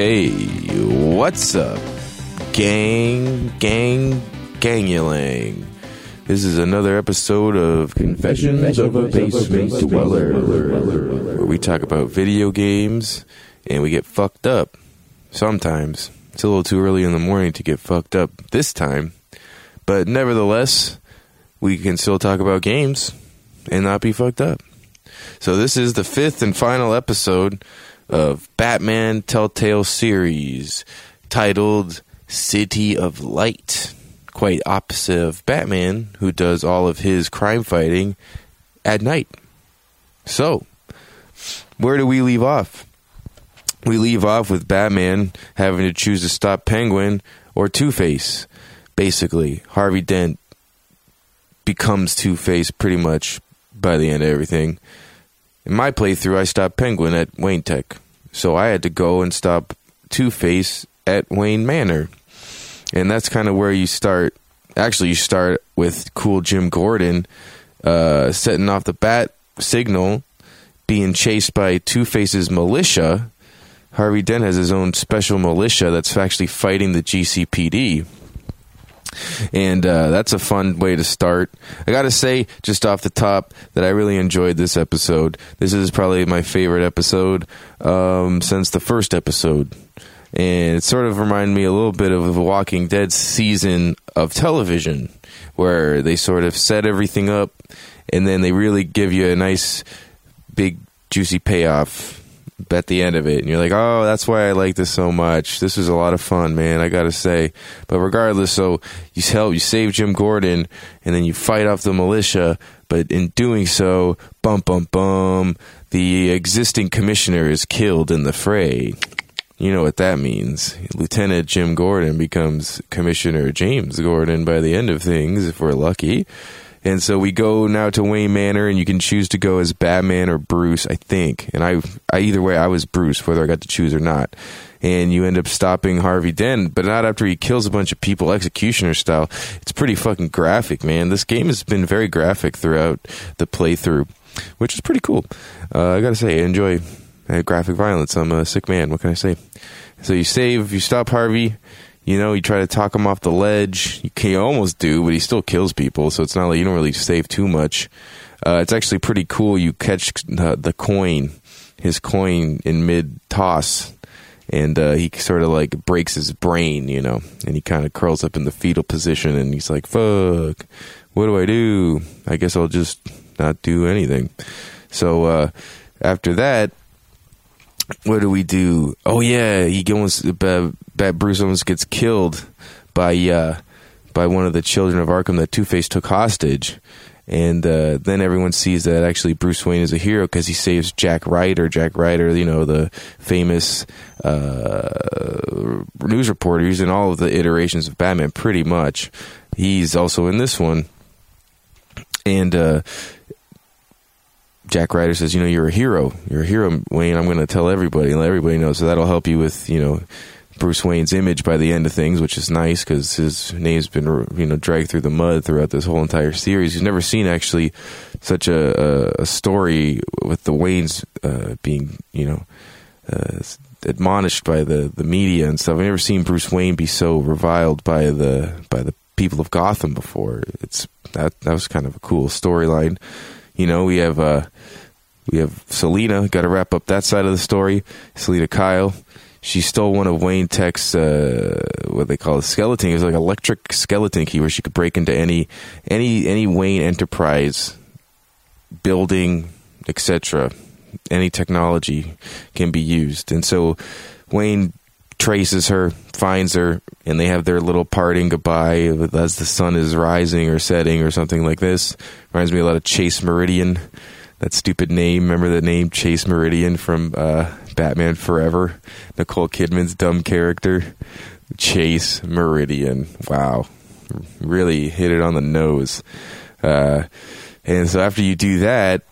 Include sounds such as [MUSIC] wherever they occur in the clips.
Okay, what's up, gang, gang, gangulang? This is another episode of Confessions of a Basement Dweller, where we talk about video games and we get fucked up. Sometimes. It's a little too early in the morning to get fucked up this time, but nevertheless, we can still talk about games and not be fucked up. So, this is the fifth and final episode of Batman Telltale series titled City of Light. Quite opposite of Batman, who does all of his crime fighting at night. So, where do we leave off? We leave off with Batman having to choose to stop Penguin or Two Face. Basically, Harvey Dent becomes Two Face pretty much by the end of everything. In my playthrough, I stopped Penguin at Wayne Tech, so I had to go and stop Two Face at Wayne Manor, and that's kind of where you start. Actually, you start with cool Jim Gordon uh, setting off the bat signal, being chased by Two Face's militia. Harvey Dent has his own special militia that's actually fighting the GCPD and uh, that's a fun way to start. I got to say, just off the top, that I really enjoyed this episode. This is probably my favorite episode um, since the first episode, and it sort of reminded me a little bit of the Walking Dead season of television, where they sort of set everything up, and then they really give you a nice, big, juicy payoff at the end of it and you're like oh that's why i like this so much. This was a lot of fun man i gotta say. But regardless so you help you save jim gordon and then you fight off the militia but in doing so bum bum bum the existing commissioner is killed in the fray. You know what that means. Lieutenant jim gordon becomes commissioner james gordon by the end of things if we're lucky and so we go now to Wayne Manor, and you can choose to go as Batman or Bruce, I think. And I, I either way, I was Bruce, whether I got to choose or not. And you end up stopping Harvey Dent, but not after he kills a bunch of people, executioner style. It's pretty fucking graphic, man. This game has been very graphic throughout the playthrough, which is pretty cool. Uh, I gotta say, I enjoy uh, graphic violence. I'm a sick man. What can I say? So you save, you stop Harvey you know, you try to talk him off the ledge. You can almost do, but he still kills people. So it's not like you don't really save too much. Uh, it's actually pretty cool. You catch the, the coin, his coin in mid toss, and uh, he sort of like breaks his brain, you know, and he kind of curls up in the fetal position, and he's like, "Fuck, what do I do? I guess I'll just not do anything." So uh, after that, what do we do? Oh yeah, he goes. Uh, Bruce almost gets killed by uh, by one of the children of Arkham that Two Face took hostage, and uh, then everyone sees that actually Bruce Wayne is a hero because he saves Jack Ryder. Jack Ryder, you know, the famous uh, news reporter. He's in all of the iterations of Batman, pretty much. He's also in this one, and uh, Jack Ryder says, you know, you're a hero. You're a hero, Wayne. I'm going to tell everybody and let everybody know. So that'll help you with, you know, Bruce Wayne's image by the end of things, which is nice because his name's been, you know, dragged through the mud throughout this whole entire series. You've never seen actually such a, a, a story with the Waynes uh, being, you know, uh, admonished by the, the media and stuff. I've never seen Bruce Wayne be so reviled by the by the people of Gotham before. It's that that was kind of a cool storyline. You know, we have uh, we have Selina. Got to wrap up that side of the story. Selina Kyle. She stole one of Wayne Tech's uh, what they call a skeleton. It was like electric skeleton key, where she could break into any any any Wayne Enterprise building, etc. Any technology can be used, and so Wayne traces her, finds her, and they have their little parting goodbye as the sun is rising or setting or something like this. Reminds me a lot of Chase Meridian that stupid name. Remember the name Chase Meridian from uh, Batman Forever? Nicole Kidman's dumb character, Chase Meridian. Wow, really hit it on the nose. Uh, and so after you do that,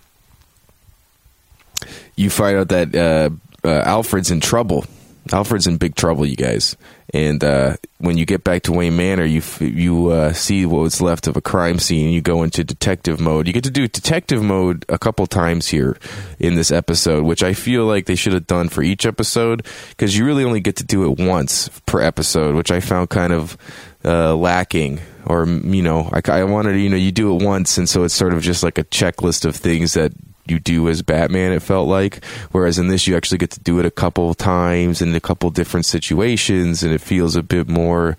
you find out that uh, uh Alfred's in trouble. Alfred's in big trouble, you guys. And uh, when you get back to Wayne Manor, you f- you uh, see what's left of a crime scene. You go into detective mode. You get to do detective mode a couple times here in this episode, which I feel like they should have done for each episode because you really only get to do it once per episode, which I found kind of uh, lacking. Or you know, I, I wanted you know you do it once, and so it's sort of just like a checklist of things that you do as Batman. It felt like, whereas in this you actually get to do it a couple times in a couple different situations, and it feels a bit more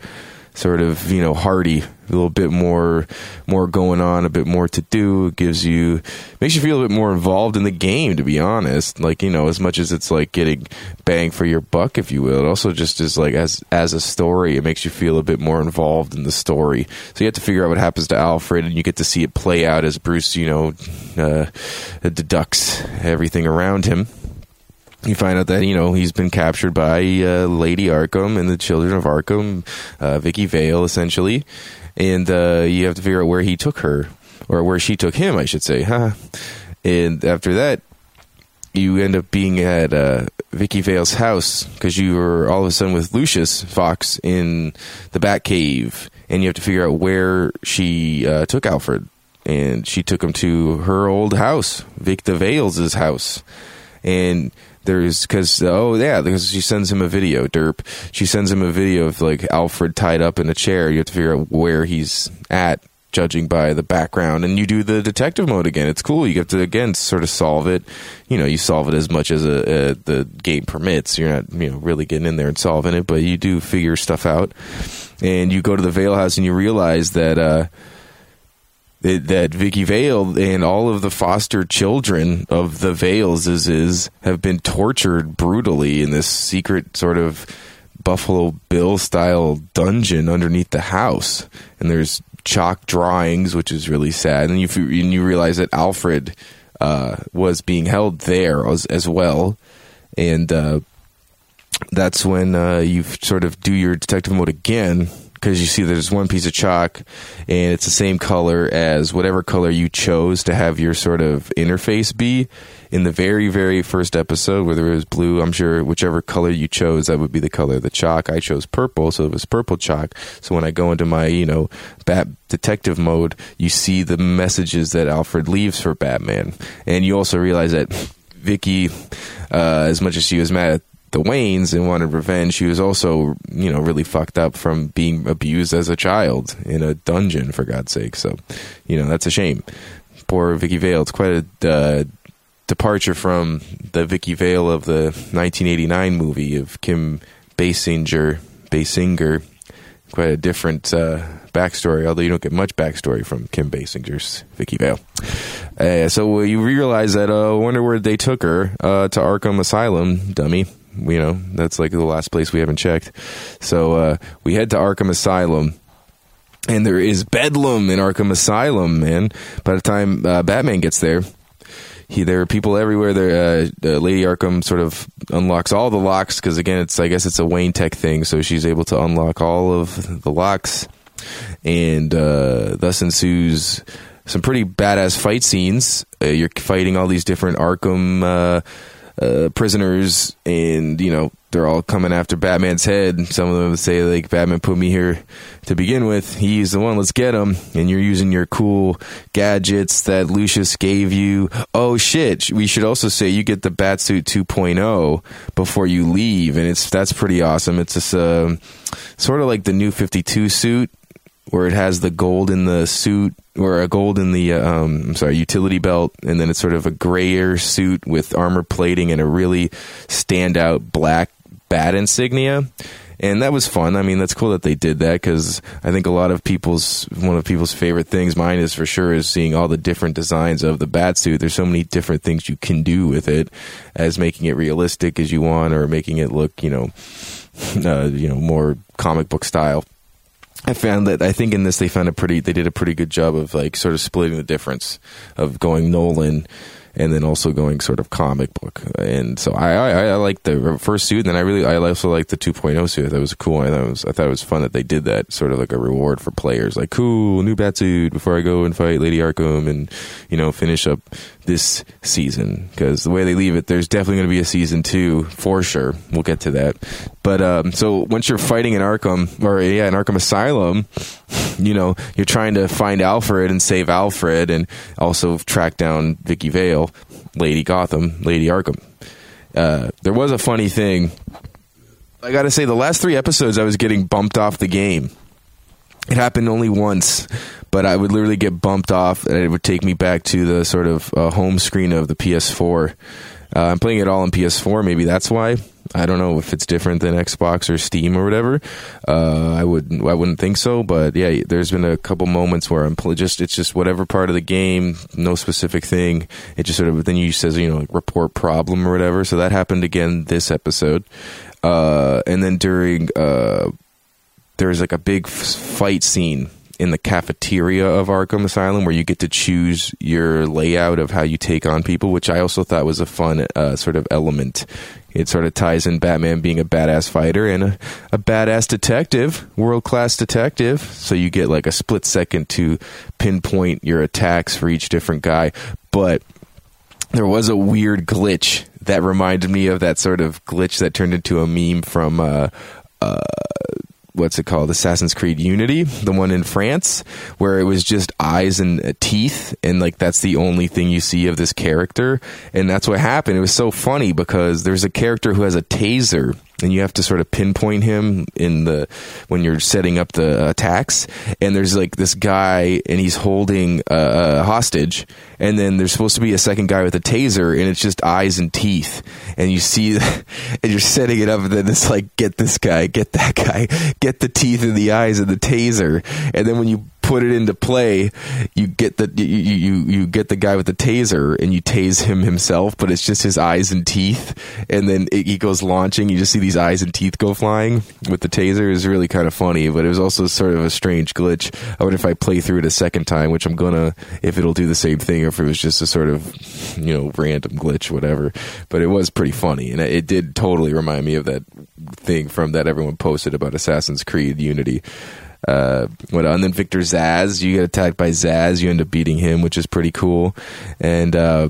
sort of you know hearty a little bit more more going on a bit more to do. It gives you makes you feel a bit more involved in the game to be honest. Like you know as much as it's like getting bang for your buck if you will it also just is like as as a story it makes you feel a bit more involved in the story. So you have to figure out what happens to alfred and you get to see it play out as bruce you know uh, deducts everything around him. You find out that you know he's been captured by uh, Lady Arkham and the Children of Arkham, uh, Vicky Vale, essentially, and uh, you have to figure out where he took her or where she took him, I should say. Huh? And after that, you end up being at uh, Vicky Vale's house because you were all of a sudden with Lucius Fox in the Batcave, and you have to figure out where she uh, took Alfred. And she took him to her old house, Vic the Vales' house. And there's because oh yeah because she sends him a video derp. She sends him a video of like alfred tied up in a chair. You have to figure out where he's at judging by the background. And you do the detective mode again. It's cool. You have to again sort of solve it. You know you solve it as much as a, a, the game permits. You're not you know really getting in there and solving it but you do figure stuff out. And you go to the Vale house and you realize that uh that, that Vicky Vale and all of the foster children of the Vales is, is have been tortured brutally in this secret sort of Buffalo Bill style dungeon underneath the house. And there's chalk drawings, which is really sad. And you and you realize that Alfred uh, was being held there as, as well, and uh, that's when uh, you sort of do your detective mode again because you see there's one piece of chalk and it's the same color as whatever color you chose to have your sort of interface be. In the very very first episode whether it was blue i'm sure whichever color you chose that would be the color of the chalk. I chose purple so it was purple chalk. So when i go into my you know bat detective mode you see the messages that alfred leaves for batman. And you also realize that Vicky, uh, as much as she was mad at the Waynes and wanted revenge, she was also, you know, really fucked up from being abused as a child in a dungeon, for God's sake. So, you know, that's a shame. Poor Vicky Vale. It's quite a uh, departure from the Vicky Vale of the 1989 movie of Kim Basinger. Basinger. Quite a different uh, backstory, although you don't get much backstory from Kim Basinger's Vicky Vale. Uh, so you realize that, uh, wonder where they took her uh, to Arkham Asylum, dummy you know that's like the last place we haven't checked. So uh, we head to Arkham Asylum. And there is bedlam in Arkham Asylum, man. By the time uh, Batman gets there, he there are people everywhere. There, uh, uh, Lady Arkham sort of unlocks all the locks because again, it's I guess it's a Wayne Tech thing, so she's able to unlock all of the locks, and uh, thus ensues some pretty badass fight scenes. Uh, you're fighting all these different Arkham uh, prisoners, and you know they're all coming after Batman's head. Some of them say like Batman put me here to begin with. He's the one. Let's get him. And you're using your cool gadgets that Lucius gave you. Oh shit! We should also say you get the Batsuit 2.0 before you leave, and it's that's pretty awesome. It's just uh, sort of like the new 52 suit where it has the gold in the suit or a gold in the uh, um, I'm sorry utility belt, and then it's sort of a grayer suit with armor plating and a really standout black bat insignia. And that was fun. I mean, that's cool that they did that because I think a lot of people's one of people's favorite things, mine is for sure, is seeing all the different designs of the bat suit. There's so many different things you can do with it, as making it realistic as you want, or making it look, you know, [LAUGHS] uh, you know, more comic book style. I found that I think in this they found a pretty they did a pretty good job of like sort of splitting the difference of going Nolan and then also going sort of comic book. And so I I, I like the first suit, and then I really I also like the 2.0 suit. That was cool. I thought was I thought it was fun that they did that sort of like a reward for players. Like cool new bat suit before I go and fight Lady Arkham and you know finish up this season because the way they leave it, there's definitely going to be a season two for sure. We'll get to that. But um, so once you're fighting in Arkham or yeah, in Arkham Asylum, you know you're trying to find Alfred and save Alfred, and also track down Vicky Vale, Lady Gotham, Lady Arkham. Uh, there was a funny thing. I got to say, the last three episodes, I was getting bumped off the game. It happened only once, but I would literally get bumped off, and it would take me back to the sort of uh, home screen of the PS4. Uh, I'm playing it all on PS4. Maybe that's why. I don't know if it's different than Xbox or Steam or whatever. Uh, I would I wouldn't think so, but yeah, there's been a couple moments where I'm pl- just it's just whatever part of the game, no specific thing. It just sort of then you says you know like report problem or whatever. So that happened again this episode, uh, and then during uh, there's like a big f- fight scene in the cafeteria of Arkham Asylum where you get to choose your layout of how you take on people, which I also thought was a fun uh, sort of element. It sort of ties in Batman being a badass fighter and a, a badass detective, world class detective. So you get like a split second to pinpoint your attacks for each different guy. But there was a weird glitch that reminded me of that sort of glitch that turned into a meme from uh, uh, what's it called? Assassin's creed unity the one in france where it was just eyes and uh, teeth and like that's the only thing you see of this character. And that's what happened. It was so funny because there's a character who has a taser and you have to sort of pinpoint him in the when you're setting up the attacks. And there's like this guy and he's holding a, a hostage. And then there's supposed to be a second guy with a taser and it's just eyes and teeth. And you see [LAUGHS] and you're setting it up and then it's like get this guy get that [LAUGHS] guy get the teeth and the eyes and the taser. And then when you put it into play, you get the you, you you get the guy with the taser and you tase him himself, but it's just his eyes and teeth, and then it, he goes launching. You just see these eyes and teeth go flying with the taser. is really kind of funny, but it was also sort of a strange glitch. I wonder if I play through it a second time, which I'm gonna, if it'll do the same thing, or if it was just a sort of you know random glitch, whatever. But it was pretty funny, and it did totally remind me of that thing from that everyone posted about Assassin's Creed Unity uh, what and then Victor Zsasz, you get attacked by Zsasz, you end up beating him, which is pretty cool, and uh,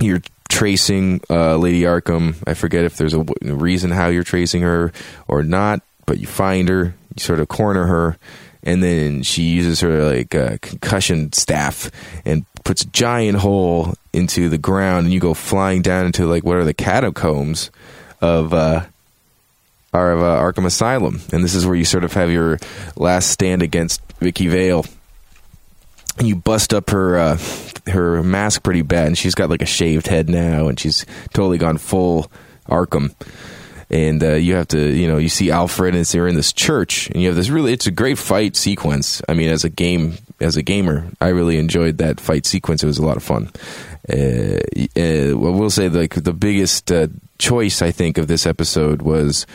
you're tracing uh, Lady Arkham. I forget if there's a reason how you're tracing her or not, but you find her, you sort of corner her, and then she uses her like uh, concussion staff and puts a giant hole into the ground, and you go flying down into like what are the catacombs of uh, are of uh, Arkham Asylum, and this is where you sort of have your last stand against Vicky Vale. And you bust up her uh, her mask pretty bad, and she's got like a shaved head now, and she's totally gone full Arkham. And uh, you have to, you know, you see Alfred, and they're in this church, and you have this really, it's a great fight sequence. I mean, as a game, as a gamer, I really enjoyed that fight sequence. It was a lot of fun. Uh, uh, I will say, like the biggest uh, choice I think of this episode was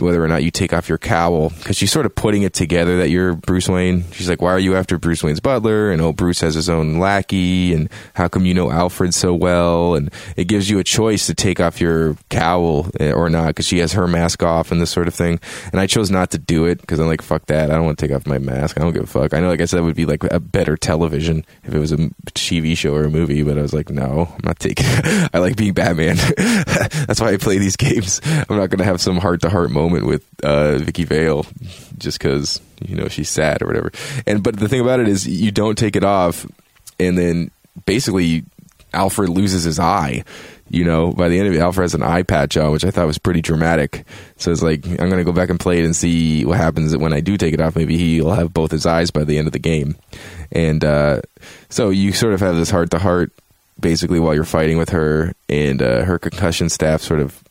whether or not you take off your cowl because she's sort of putting it together that you're Bruce Wayne. She's like, "Why are you after Bruce Wayne's butler?" And oh, Bruce has his own lackey, and how come you know Alfred so well? And it gives you a choice to take off your cowl eh, or not because she has her mask off and this sort of thing. And I chose not to do it because I'm like, "Fuck that! I don't want to take off my mask. I don't give a fuck." I know, like I said, that would be like a better television if it was a TV show or a movie, but I was like, "No, I'm not taking. It. [LAUGHS] I like being Batman. [LAUGHS] That's why I play these games. I'm not going to have some heart to heart moment." Moment with uh, Vicky Vale just because you know she's sad or whatever. And but the thing about it is you don't take it off, and then basically Alfred loses his eye. You know, by the end of it, Alfred has an eye patch on, which I thought was pretty dramatic. So it's like I'm going to go back and play it and see what happens when I do take it off. Maybe he'll have both his eyes by the end of the game, and uh, so you sort of have this heart to heart basically while you're fighting with her and uh, her concussion staff sort of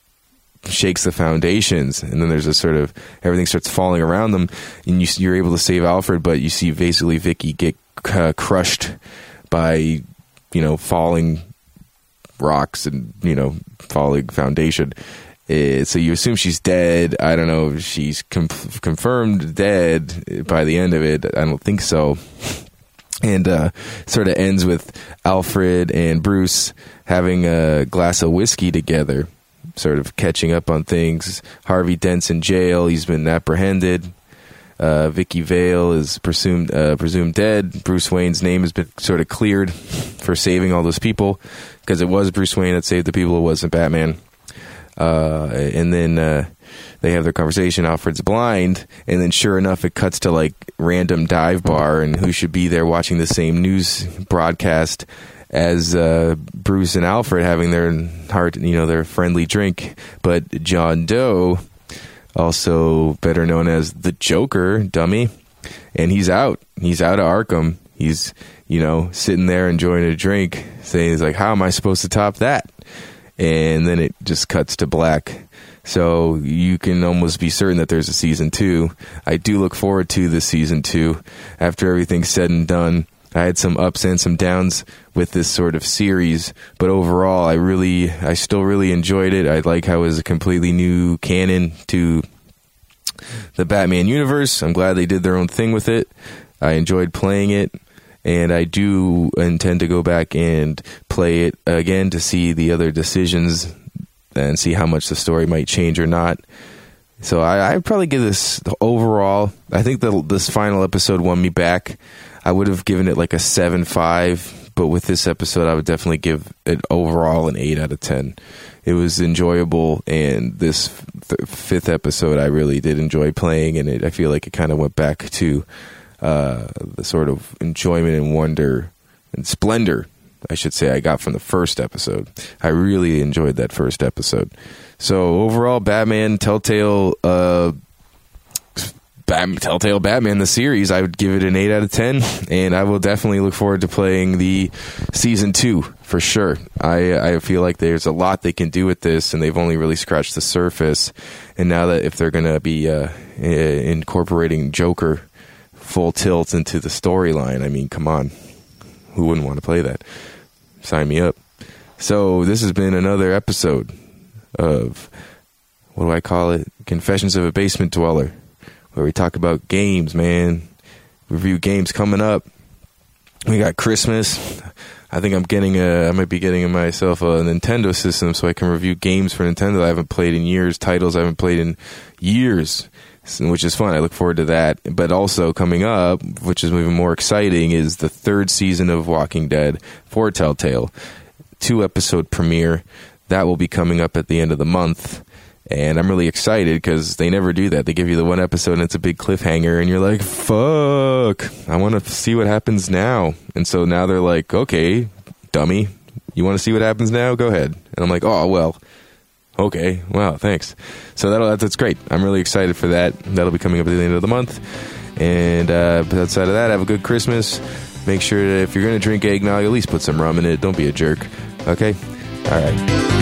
shakes the foundations, and then there's a sort of everything starts falling around them, and you, you're able to save Alfred, but you see basically Vicky get uh, crushed by you know falling rocks and you know falling foundation. Uh, so you assume she's dead. I don't know if she's com- confirmed dead by the end of it. I don't think so. and uh, sort of ends with Alfred and Bruce having a glass of whiskey together, sort of catching up on things. Harvey Dent's in jail; he's been apprehended. Uh, Vicky Vale is presumed uh, presumed dead. Bruce Wayne's name has been sort of cleared for saving all those people because it was Bruce Wayne that saved the people. It wasn't Batman. Uh, and then uh, they have their conversation. Alfred's blind, and then sure enough, it cuts to like random dive bar, and who should be there watching the same news broadcast as uh, Bruce and Alfred having their heart, you know, their friendly drink, but John Doe also better known as the Joker, dummy. And he's out. He's out of Arkham. He's, you know, sitting there enjoying a drink, saying, he's like, how am I supposed to top that? And then it just cuts to black. So you can almost be certain that there's a season two. I do look forward to this season two. After everything's said and done, I had some ups and some downs with this sort of series, but overall, I really, I still really enjoyed it. I like how it was a completely new canon to the Batman universe. I'm glad they did their own thing with it. I enjoyed playing it, and I do intend to go back and play it again to see the other decisions and see how much the story might change or not. So I, I'd probably give this overall. I think the this final episode won me back. I would have given it like a seven five, but with this episode, I would definitely give it overall an eight out of ten. It was enjoyable, and this f- fifth episode, I really did enjoy playing, and it, I feel like it kind of went back to uh, the sort of enjoyment and wonder and splendor I should say, I got from the first episode. I really enjoyed that first episode. So overall, Batman Telltale, uh, Bat- Telltale Batman the series, I would give it an eight out of ten, and I will definitely look forward to playing the season two for sure. I I feel like there's a lot they can do with this, and they've only really scratched the surface. And now that if they're going to be uh, incorporating Joker full tilt into the storyline, I mean, come on, who wouldn't want to play that? Sign me up. So this has been another episode of what do I call it? Confessions of a Basement Dweller, where we talk about games, man. Review games coming up. We got Christmas. I think I'm getting a. I might be getting myself a Nintendo system so I can review games for Nintendo I haven't played in years, titles I haven't played in years, which is fun. I look forward to that. But also coming up, which is even more exciting, is the third season of Walking Dead for Telltale, two episode premiere. That will be coming up at the end of the month. And I'm really excited because they never do that. They give you the one episode and it's a big cliffhanger, and you're like, fuck, I want to see what happens now. And so now they're like, okay, dummy, you want to see what happens now? Go ahead. And I'm like, oh, well, okay, wow, thanks. So that'll, that's great. I'm really excited for that. That'll be coming up at the end of the month. And uh, outside of that, have a good Christmas. Make sure that if you're going to drink eggnog, at least put some rum in it. Don't be a jerk. Okay? All right.